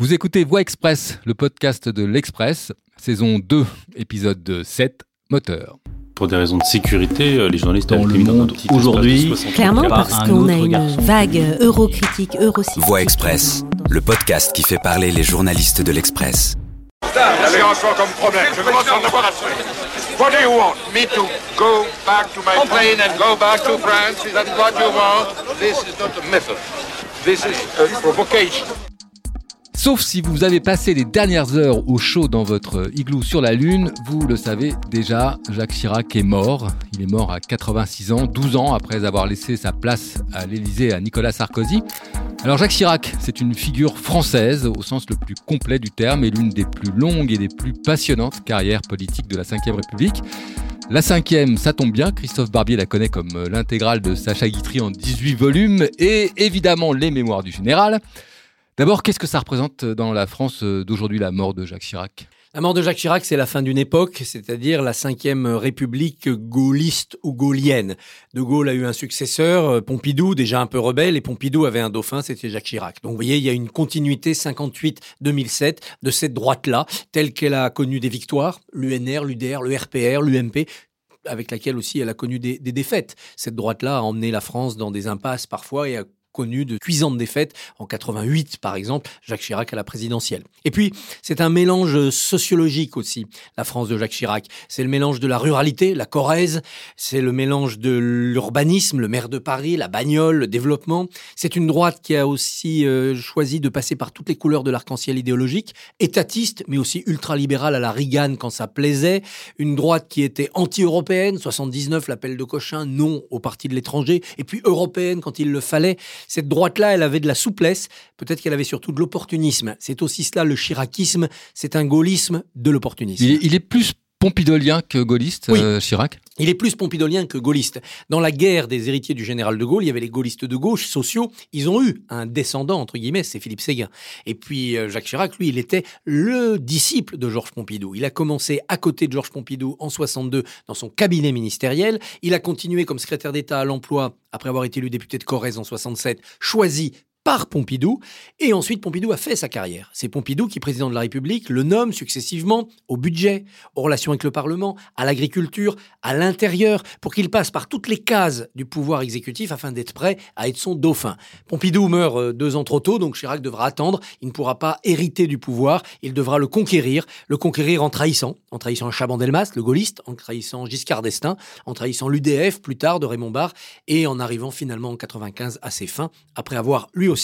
Vous écoutez Voix Express, le podcast de l'Express, saison 2, épisode 7, moteur. Pour des raisons de sécurité, euh, les journalistes Dans ont le été mis monde aujourd'hui, espace de 60 Clairement, parce qu'on a une garçon. vague eurocritique, eurosceptique. Voix Express, le podcast qui fait parler les journalistes de l'Express. J'ai encore comme problème. Je commence à en avoir assez. What do you want? Me to go back to my plane and go back to France? Is that what you want? This is not a method. This is a provocation. Sauf si vous avez passé les dernières heures au chaud dans votre igloo sur la Lune, vous le savez déjà, Jacques Chirac est mort. Il est mort à 86 ans, 12 ans après avoir laissé sa place à l'Élysée à Nicolas Sarkozy. Alors Jacques Chirac, c'est une figure française au sens le plus complet du terme et l'une des plus longues et des plus passionnantes carrières politiques de la Ve République. La cinquième, ça tombe bien, Christophe Barbier la connaît comme euh, l'intégrale de Sacha Guitry en 18 volumes et évidemment les mémoires du général. D'abord, qu'est-ce que ça représente dans la France euh, d'aujourd'hui, la mort de Jacques Chirac? La mort de Jacques Chirac, c'est la fin d'une époque, c'est-à-dire la cinquième république gaulliste ou gaulienne. De Gaulle a eu un successeur, euh, Pompidou, déjà un peu rebelle, et Pompidou avait un dauphin, c'était Jacques Chirac. Donc vous voyez, il y a une continuité 58-2007 de cette droite-là, telle qu'elle a connu des victoires, l'UNR, l'UDR, le RPR, l'UMP, avec laquelle aussi elle a connu des, des défaites. Cette droite-là a emmené la France dans des impasses parfois et a connu de cuisantes défaites. En 88, par exemple, Jacques Chirac à la présidentielle. Et puis, c'est un mélange sociologique aussi, la France de Jacques Chirac. C'est le mélange de la ruralité, la Corrèze, c'est le mélange de l'urbanisme, le maire de Paris, la bagnole, le développement. C'est une droite qui a aussi euh, choisi de passer par toutes les couleurs de l'arc-en-ciel idéologique, étatiste, mais aussi ultralibérale à la Reagan quand ça plaisait. Une droite qui était anti-européenne, 79, l'appel de Cochin, non au parti de l'étranger, et puis européenne quand il le fallait. Cette droite-là, elle avait de la souplesse, peut-être qu'elle avait surtout de l'opportunisme. C'est aussi cela le chiracisme, c'est un gaullisme de l'opportunisme. il il est plus pompidolien que gaulliste, Oui. euh, Chirac Il est plus pompidolien que gaulliste. Dans la guerre des héritiers du général de Gaulle, il y avait les gaullistes de gauche, sociaux. Ils ont eu un descendant, entre guillemets, c'est Philippe Séguin. Et puis euh, Jacques Chirac, lui, il était le disciple de Georges Pompidou. Il a commencé à côté de Georges Pompidou en 62 dans son cabinet ministériel. Il a continué comme secrétaire d'État à l'emploi après avoir été élu député de Corrèze en 67, choisi par Pompidou, et ensuite Pompidou a fait sa carrière. C'est Pompidou qui, président de la République, le nomme successivement au budget, aux relations avec le Parlement, à l'agriculture, à l'intérieur, pour qu'il passe par toutes les cases du pouvoir exécutif afin d'être prêt à être son dauphin. Pompidou meurt euh, deux ans trop tôt, donc Chirac devra attendre. Il ne pourra pas hériter du pouvoir, il devra le conquérir, le conquérir en trahissant, en trahissant Chaban-Delmas, le gaulliste, en trahissant Giscard d'Estaing, en trahissant l'UDF plus tard de Raymond Barre, et en arrivant finalement en 95 à ses fins, après avoir lui aussi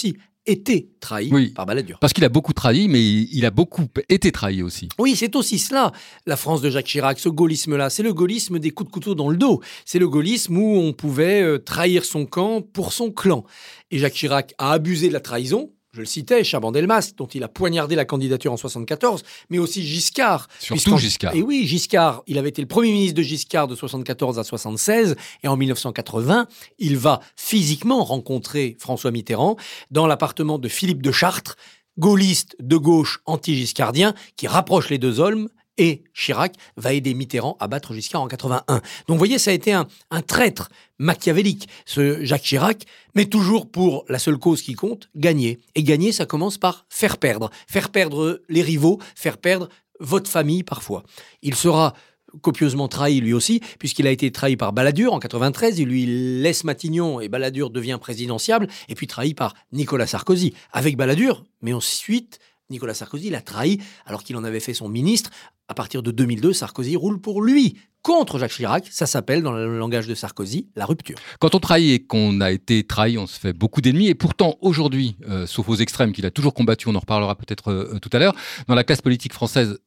été trahi Oui. par Balladur. Parce qu'il a beaucoup trahi, mais il il a beaucoup été trahi aussi. Oui, c'est aussi cela, la France de Jacques Chirac, ce gaullisme-là. C'est le gaullisme des coups de couteau dans le dos. C'est le gaullisme où on pouvait euh, trahir son camp pour son clan. Et Jacques Chirac a abusé de la trahison. Je le citais, Chaban-Delmas, dont il a poignardé la candidature en 74, mais aussi Giscard. Surtout Giscard. Et oui, Giscard, il avait été le premier ministre de Giscard de 74 à 76, et en 1980, il va physiquement rencontrer François Mitterrand dans l'appartement de Philippe de Chartres, gaulliste de gauche anti-giscardien, qui rapproche les deux hommes, et Chirac va aider Mitterrand à battre Giscard en 81. Donc vous voyez, ça a été un, traître machiavélique, ce Jacques Chirac, mais toujours pour la seule cause qui compte, gagner. Et gagner, ça commence par faire perdre. Faire perdre les rivaux, faire perdre votre famille parfois. Il sera copieusement trahi lui aussi, puisqu'il a été trahi par Balladur en 93, il lui laisse Matignon et Balladur devient présidentiable, et puis trahi par Nicolas Sarkozy. Avec Balladur, mais ensuite, Nicolas Sarkozy l'a trahi alors qu'il en avait fait son ministre. À partir de 2002, Sarkozy roule pour lui, contre Jacques Chirac. Ça s'appelle, dans le langage de Sarkozy, la rupture. Quand on trahit et qu'on a été trahi, on se fait beaucoup d'ennemis. Et pourtant, aujourd'hui, euh, sauf aux extrêmes qu'il a toujours combattu, on en reparlera peut-être euh, tout à l'heure, dans la classe politique française,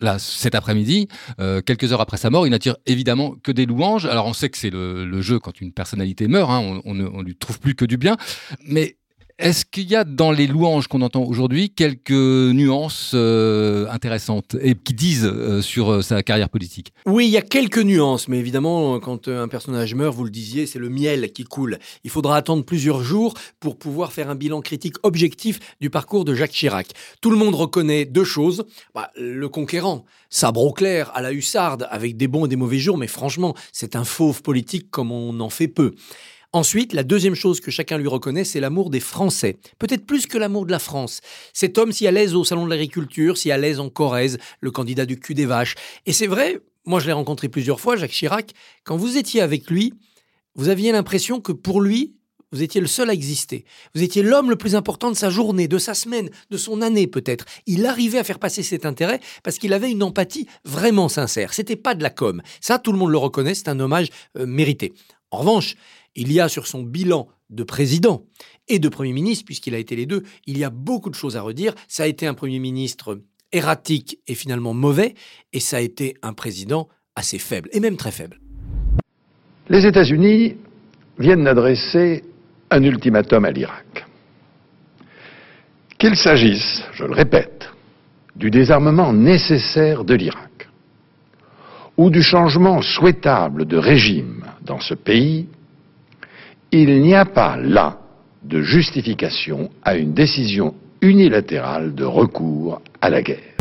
là, cet après-midi, euh, quelques heures après sa mort, il n'attire évidemment que des louanges. Alors, on sait que c'est le, jeu quand une personnalité meurt, hein, on, ne lui trouve plus que du bien. Mais est-ce qu'il y a dans les louanges qu'on entend aujourd'hui quelques nuances euh, intéressantes et qui disent euh, sur euh, sa carrière politique? Oui, il y a quelques nuances, mais évidemment, quand un personnage meurt, vous le disiez, c'est le miel qui coule. Il faudra attendre plusieurs jours pour pouvoir faire un bilan critique objectif du parcours de Jacques Chirac. Tout le monde reconnaît deux choses. Bah, le conquérant, sabre clair, à la hussarde, avec des bons et des mauvais jours, mais franchement, c'est un fauve politique comme on en fait peu. Ensuite, la deuxième chose que chacun lui reconnaît, c'est l'amour des Français. Peut-être plus que l'amour de la France. Cet homme si à l'aise au Salon de l'Agriculture, si à l'aise en Corrèze, le candidat du cul des vaches. Et c'est vrai, moi je l'ai rencontré plusieurs fois, Jacques Chirac, quand vous étiez avec lui, vous aviez l'impression que pour lui, vous étiez le seul à exister. Vous étiez l'homme le plus important de sa journée, de sa semaine, de son année peut-être. Il arrivait à faire passer cet intérêt parce qu'il avait une empathie vraiment sincère. C'était pas de la com. Ça, tout le monde le reconnaît, c'est un hommage euh, mérité. En revanche, il y a sur son bilan de président et de Premier ministre, puisqu'il a été les deux, il y a beaucoup de choses à redire. Ça a été un Premier ministre erratique et finalement mauvais, et ça a été un président assez faible, et même très faible. Les États-Unis viennent d'adresser un ultimatum à l'Irak. Qu'il s'agisse, je le répète, du désarmement nécessaire de l'Irak ou du changement souhaitable de régime dans ce pays, il n'y a pas là de justification à une décision unilatérale de recours à la guerre.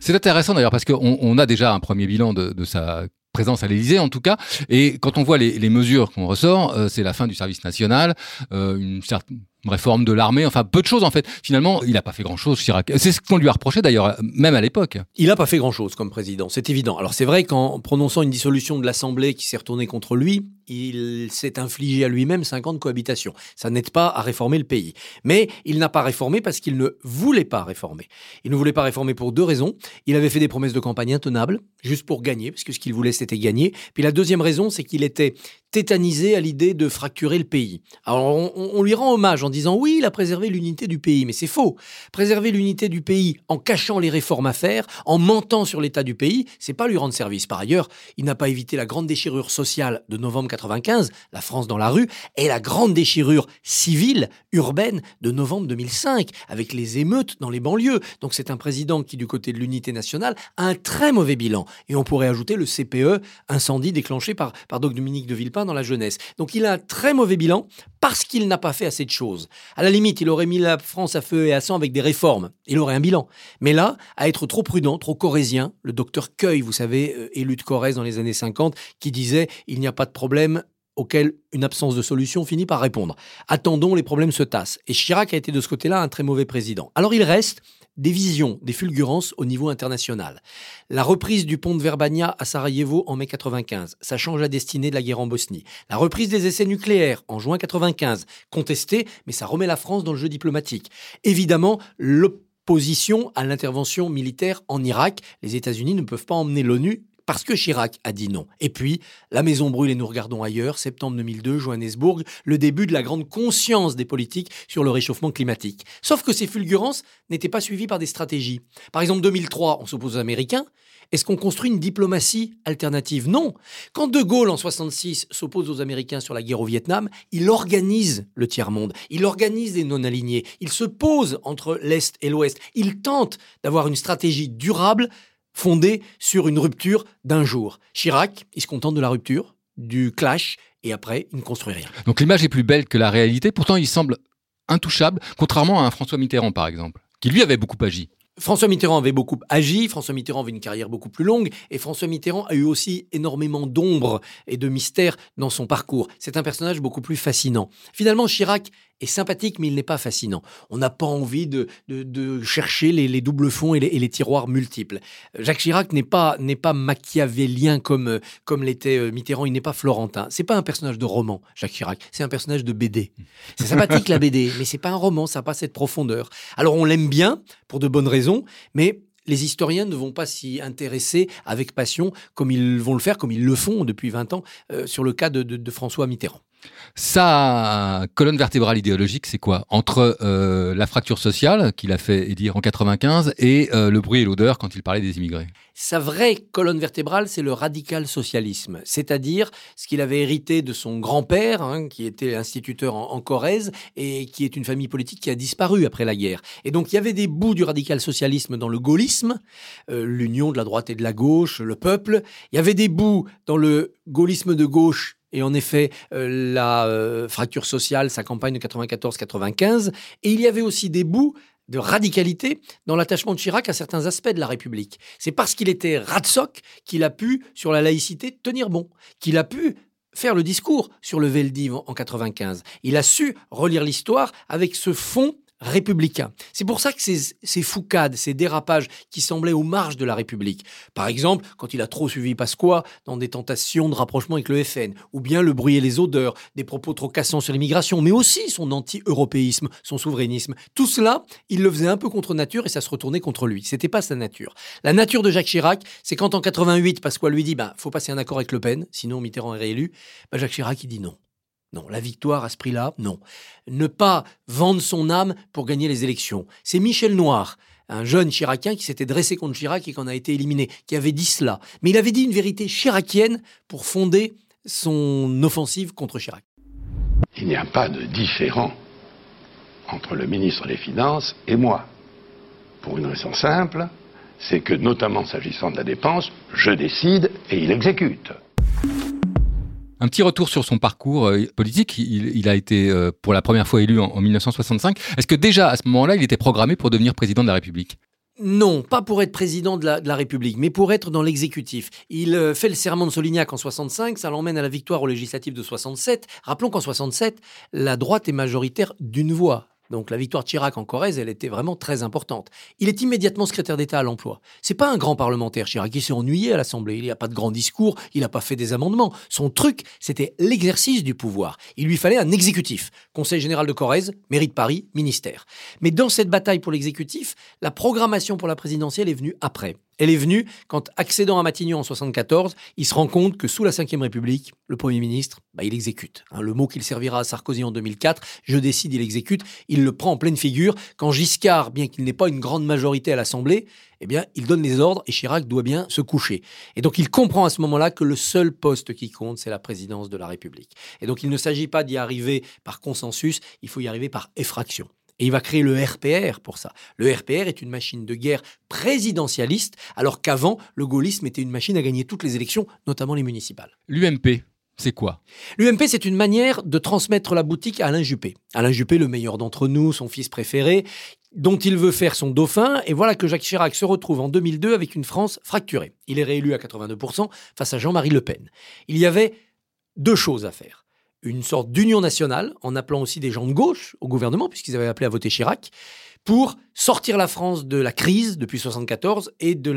C'est intéressant d'ailleurs parce qu'on on a déjà un premier bilan de, sa présence à l'Élysée en tout cas. Et quand on voit les, les mesures qu'on ressort, euh, c'est la fin du service national, euh, une certaine réforme de l'armée, enfin peu de choses en fait. Finalement, il n'a pas fait grand-chose, Chirac. C'est ce qu'on lui a reproché d'ailleurs, même à l'époque. Il n'a pas fait grand-chose comme président, c'est évident. Alors c'est vrai qu'en prononçant une dissolution de l'Assemblée qui s'est retournée contre lui, il s'est infligé à lui-même 50 cohabitations. Ça n'aide pas à réformer le pays. Mais il n'a pas réformé parce qu'il ne voulait pas réformer. Il ne voulait pas réformer pour deux raisons. Il avait fait des promesses de campagne intenables, juste pour gagner, parce que ce qu'il voulait c'était gagner. Puis la deuxième raison, c'est qu'il était tétanisé à l'idée de fracturer le pays. Alors on, lui rend hommage en disant oui, il a préservé l'unité du pays, mais c'est faux. Préserver l'unité du pays en cachant les réformes à faire, en mentant sur l'état du pays, c'est pas lui rendre service. Par ailleurs, il n'a pas évité la grande déchirure sociale de novembre 95, la France dans la rue, et la grande déchirure civile, urbaine de novembre 2005, avec les émeutes dans les banlieues. Donc c'est un président qui, du côté de l'unité nationale, a un très mauvais bilan. Et on pourrait ajouter le CPE, incendie déclenché par, par Doc Dominique de Villepin dans la jeunesse. Donc il a un très mauvais bilan parce qu'il n'a pas fait assez de choses. À la limite, il aurait mis la France à feu et à sang avec des réformes. Il aurait un bilan. Mais là, à être trop prudent, trop corrézien, le docteur Cueil, vous savez, euh, élu de Corrèze dans les années 50, qui disait il n'y a pas de problème auquel une absence de solution finit par répondre. Attendons, les problèmes se tassent. Et Chirac a été de ce côté-là un très mauvais président. Alors il reste des visions, des fulgurances au niveau international. La reprise du pont de Verbania à Sarajevo en mai 95, ça change la destinée de la guerre en Bosnie. La reprise des essais nucléaires en juin 95, contestée, mais ça remet la France dans le jeu diplomatique. Évidemment, l'opposition à l'intervention militaire en Irak. Les États-Unis ne peuvent pas emmener l'ONU parce que Chirac a dit non. Et puis, la maison brûle et nous regardons ailleurs, septembre 2002, Johannesburg, le début de la grande conscience des politiques sur le réchauffement climatique. Sauf que ces fulgurances n'étaient pas suivies par des stratégies. Par exemple, 2003, on s'oppose aux Américains. Est-ce qu'on construit une diplomatie alternative? Non. Quand De Gaulle, en 66, s'oppose aux Américains sur la guerre au Vietnam, il organise le tiers-monde, il organise des non-alignés, il se pose entre l'Est et l'Ouest, il tente d'avoir une stratégie durable fondée sur une rupture d'un jour. Chirac, il se contente de la rupture, du clash, et après, il ne construit rien. Donc l'image est plus belle que la réalité, pourtant il semble intouchable, contrairement à un François Mitterrand par exemple, qui lui avait beaucoup agi. François Mitterrand avait beaucoup agi, François Mitterrand avait une carrière beaucoup plus longue, et François Mitterrand a eu aussi énormément d'ombre et de mystère dans son parcours. C'est un personnage beaucoup plus fascinant. Finalement, Chirac est sympathique, mais il n'est pas fascinant. On n'a pas envie de, de, chercher les, les, doubles fonds et les, tiroirs multiples. Jacques Chirac n'est pas, n'est pas machiavélien comme, comme l'était Mitterrand, il n'est pas florentin. C'est pas un personnage de roman, Jacques Chirac, c'est un personnage de BD. C'est sympathique la BD, mais c'est pas un roman, ça n'a pas cette profondeur. Alors on l'aime bien, pour de bonnes raisons, mais les historiens ne vont pas s'y intéresser avec passion comme ils vont le faire, comme ils le font depuis 20 ans, euh, sur le cas de, de François Mitterrand. Sa colonne vertébrale idéologique, c'est quoi? Entre euh, la fracture sociale qu'il a fait dire en 95 et euh, le bruit et l'odeur quand il parlait des immigrés. Sa vraie colonne vertébrale, c'est le radical socialisme, c'est-à-dire ce qu'il avait hérité de son grand-père, hein, qui était instituteur en, Corrèze et qui est une famille politique qui a disparu après la guerre. Et donc il y avait des bouts du radical socialisme dans le gaullisme, euh, l'union de la droite et de la gauche, le peuple. Il y avait des bouts dans le gaullisme de gauche et en effet euh, la euh, fracture sociale, sa campagne de 94-95. Et il y avait aussi des bouts de radicalité dans l'attachement de Chirac à certains aspects de la République. C'est parce qu'il était radsoc qu'il a pu, sur la laïcité, tenir bon, qu'il a pu faire le discours sur le Veldiv en 95. Il a su relire l'histoire avec ce fond républicain. C'est pour ça que ces, foucades, ces dérapages qui semblaient aux marges de la République, par exemple quand il a trop suivi Pasqua dans des tentations de rapprochement avec le FN, ou bien le bruit et les odeurs, des propos trop cassants sur l'immigration, mais aussi son anti-européisme, son souverainisme, tout cela, il le faisait un peu contre nature et ça se retournait contre lui. C'était pas sa nature. La nature de Jacques Chirac, c'est quand en 88, Pasqua lui dit, bah, faut passer un accord avec Le Pen, sinon Mitterrand est réélu, bah, Jacques Chirac, il dit non. Non, la victoire à ce prix-là, non. Ne pas vendre son âme pour gagner les élections. C'est Michel Noir, un jeune chiracien qui s'était dressé contre Chirac et qui en a été éliminé, qui avait dit cela. Mais il avait dit une vérité chiracienne pour fonder son offensive contre Chirac. Il n'y a pas de différent entre le ministre des Finances et moi. Pour une raison simple, c'est que notamment s'agissant de la dépense, je décide et il exécute. Un petit retour sur son parcours euh, politique. Il, a été euh, pour la première fois élu en, en 1965. Est-ce que déjà à ce moment-là, il était programmé pour devenir président de la République? Non, pas pour être président de la, de la, République, mais pour être dans l'exécutif. Il euh, fait le serment de Solignac en 65, ça l'emmène à la victoire aux législatives de 67. Rappelons qu'en 67, la droite est majoritaire d'une voix. Donc la victoire de Chirac en Corrèze, elle était vraiment très importante. Il est immédiatement secrétaire d'État à l'emploi. C'est pas un grand parlementaire, Chirac. Il s'est ennuyé à l'Assemblée. Il n'y a pas de grand discours. Il n'a pas fait des amendements. Son truc, c'était l'exercice du pouvoir. Il lui fallait un exécutif. Conseil général de Corrèze, mairie de Paris, ministère. Mais dans cette bataille pour l'exécutif, la programmation pour la présidentielle est venue après. Elle est venue quand, accédant à Matignon en 74, il se rend compte que sous la Ve République, le Premier ministre, bah, il exécute. Hein, le mot qu'il servira à Sarkozy en 2004, je décide, il exécute, il le prend en pleine figure. Quand Giscard, bien qu'il n'ait pas une grande majorité à l'Assemblée, eh bien, il donne les ordres et Chirac doit bien se coucher. Et donc, il comprend à ce moment-là que le seul poste qui compte, c'est la présidence de la République. Et donc, il ne s'agit pas d'y arriver par consensus, il faut y arriver par effraction. Et il va créer le RPR pour ça. Le RPR est une machine de guerre présidentialiste, alors qu'avant, le gaullisme était une machine à gagner toutes les élections, notamment les municipales. L'UMP, c'est quoi? L'UMP, c'est une manière de transmettre la boutique à Alain Juppé. Alain Juppé, le meilleur d'entre nous, son fils préféré, dont il veut faire son dauphin. Et voilà que Jacques Chirac se retrouve en 2002 avec une France fracturée. Il est réélu à 82% face à Jean-Marie Le Pen. Il y avait deux choses à faire une sorte d'union nationale, en appelant aussi des gens de gauche au gouvernement, puisqu'ils avaient appelé à voter Chirac, pour sortir la France de la crise depuis 1974 et de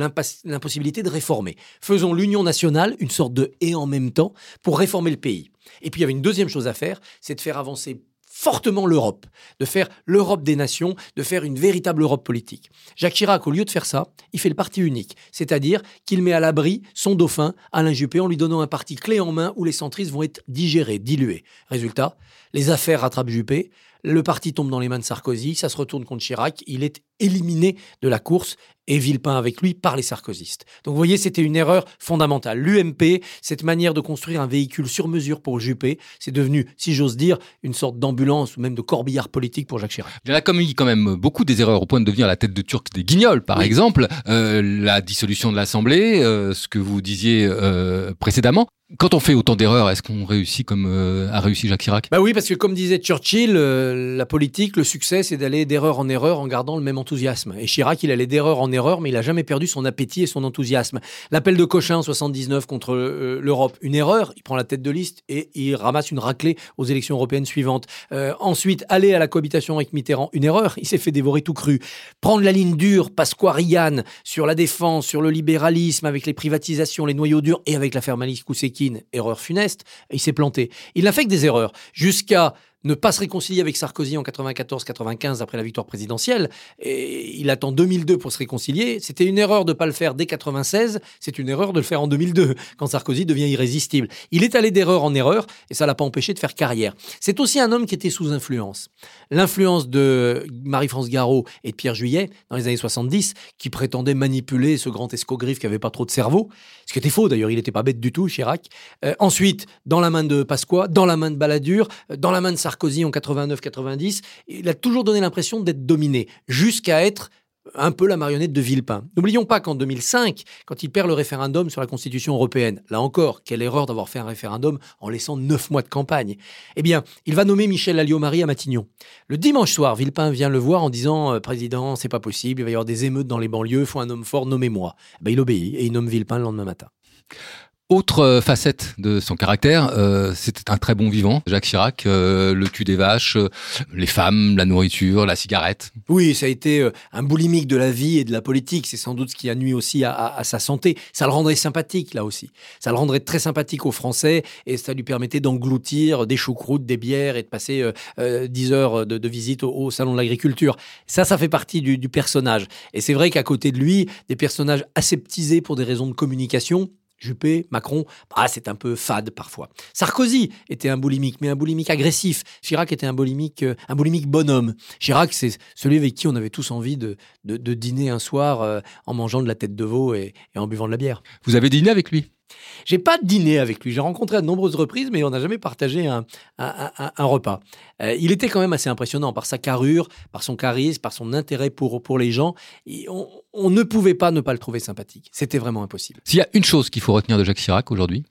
l'impossibilité de réformer. Faisons l'union nationale, une sorte de et en même temps, pour réformer le pays. Et puis il y avait une deuxième chose à faire, c'est de faire avancer fortement l'Europe, de faire l'Europe des nations, de faire une véritable Europe politique. Jacques Chirac, au lieu de faire ça, il fait le parti unique, c'est-à-dire qu'il met à l'abri son dauphin, Alain Juppé, en lui donnant un parti clé en main où les centristes vont être digérés, dilués. Résultat, les affaires rattrapent Juppé, le parti tombe dans les mains de Sarkozy, ça se retourne contre Chirac, il est éliminé de la course et Villepin avec lui par les sarkozystes. Donc vous voyez, c'était une erreur fondamentale. L'UMP, cette manière de construire un véhicule sur mesure pour Juppé, c'est devenu, si j'ose dire, une sorte d'ambulance ou même de corbillard politique pour Jacques Chirac. Il a commis quand même beaucoup des erreurs au point de devenir la tête de turc des guignols, par oui. exemple, euh, la dissolution de l'Assemblée, euh, ce que vous disiez euh, précédemment. Quand on fait autant d'erreurs, est-ce qu'on réussit comme euh, a réussi Jacques Chirac? Bah oui, parce que comme disait Churchill, euh, la politique, le succès, c'est d'aller d'erreur en erreur en gardant le même enthousiasme. Et Chirac, il allait d'erreur en erreur, mais il a jamais perdu son appétit et son enthousiasme. L'appel de Cochin en 79 contre euh, l'Europe, une erreur, il prend la tête de liste et il ramasse une raclée aux élections européennes suivantes. Ensuite, aller à la cohabitation avec Mitterrand, une erreur, il s'est fait dévorer tout cru. Prendre la ligne dure, Pasquarian, sur la défense, sur le libéralisme, avec les privatisations, les noyaux durs et avec l'affaire Malice Erreur funeste, il s'est planté. Il n'a fait que des erreurs, jusqu'à ne pas se réconcilier avec Sarkozy en 94-95 après la victoire présidentielle. Et il attend 2002 pour se réconcilier. C'était une erreur de ne pas le faire dès 96. C'est une erreur de le faire en 2002, quand Sarkozy devient irrésistible. Il est allé d'erreur en erreur et ça l'a pas empêché de faire carrière. C'est aussi un homme qui était sous influence. L'influence de Marie-France Garot et de Pierre Juillet dans les années 70, qui prétendaient manipuler ce grand escogriffe qui avait pas trop de cerveau. Ce qui était faux d'ailleurs, il n'était pas bête du tout, Chirac. Euh, ensuite, dans la main de Pasqua, dans la main de Balladur, dans la main de Sarkozy en 89-90, il a toujours donné l'impression d'être dominé, jusqu'à être un peu la marionnette de Villepin. N'oublions pas qu'en 2005, quand il perd le référendum sur la Constitution européenne, là encore, quelle erreur d'avoir fait un référendum en laissant neuf mois de campagne. Eh bien, il va nommer Michel Alliot-Marie à Matignon. Le dimanche soir, Villepin vient le voir en disant euh, Président, c'est pas possible, il va y avoir des émeutes dans les banlieues, faut un homme fort, nommez-moi. Eh ben, il obéit et il nomme Villepin le lendemain matin. Autre euh, facette de son caractère, euh, c'était un très bon vivant, Jacques Chirac, euh, le cul des vaches, les femmes, la nourriture, la cigarette. Oui, ça a été un boulimique de la vie et de la politique. C'est sans doute ce qui a nuit aussi à, sa santé. Ça le rendrait sympathique, là aussi. Ça le rendrait très sympathique aux Français et ça lui permettait d'engloutir des choucroutes, des bières et de passer euh, euh, 10 heures de, visite au, Salon de l'Agriculture. Ça, ça fait partie du personnage. Et c'est vrai qu'à côté de lui, des personnages aseptisés pour des raisons de communication, Juppé, Macron, bah, c'est un peu fade parfois. Sarkozy était un boulimique, mais un boulimique agressif. Chirac était un boulimique, euh, un boulimique bonhomme. Chirac, c'est celui avec qui on avait tous envie de, de, dîner un soir euh, en mangeant de la tête de veau et en buvant de la bière. Vous avez dîné avec lui? J'ai pas dîné avec lui. J'ai rencontré à de nombreuses reprises, mais on n'a jamais partagé un, repas. Euh, il était quand même assez impressionnant par sa carrure, par son charisme, par son intérêt pour, pour les gens. Et on, on ne pouvait pas ne pas le trouver sympathique. C'était vraiment impossible. S'il y a une chose qu'il faut retenir de Jacques Chirac aujourd'hui,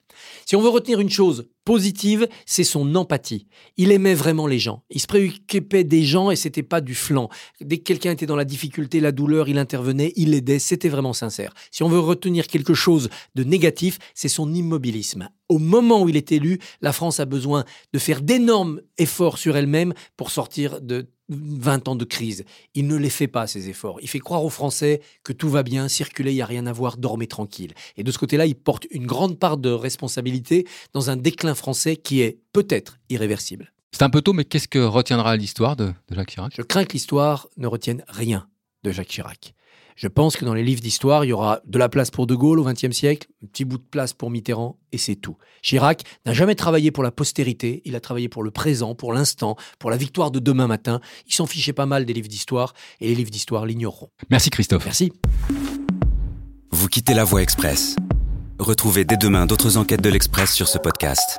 Si on veut retenir une chose positive, c'est son empathie. Il aimait vraiment les gens. Il se préoccupait des gens et c'était pas du flanc. Dès que quelqu'un était dans la difficulté, la douleur, il intervenait, il aidait. C'était vraiment sincère. Si on veut retenir quelque chose de négatif, c'est son immobilisme. Au moment où il est élu, la France a besoin de faire d'énormes efforts sur elle-même pour sortir de 20 ans de crise. Il ne les fait pas, ces efforts. Il fait croire aux Français que tout va bien, circuler, il n'y a rien à voir, dormez tranquille. Et de ce côté-là, il porte une grande part de responsabilité dans un déclin français qui est peut-être irréversible. c'est un peu tôt, mais qu'est-ce que retiendra l'histoire de, de Jacques Chirac? Je crains que l'histoire ne retienne rien de Jacques Chirac. Je pense que dans les livres d'histoire, il y aura de la place pour De Gaulle au XXe siècle, un petit bout de place pour Mitterrand, et c'est tout. Chirac n'a jamais travaillé pour la postérité, il a travaillé pour le présent, pour l'instant, pour la victoire de demain matin. Il s'en fichait pas mal des livres d'histoire, et les livres d'histoire l'ignoreront. Merci Christophe. Merci. Vous quittez la voie express. Retrouvez dès demain d'autres enquêtes de l'Express sur ce podcast.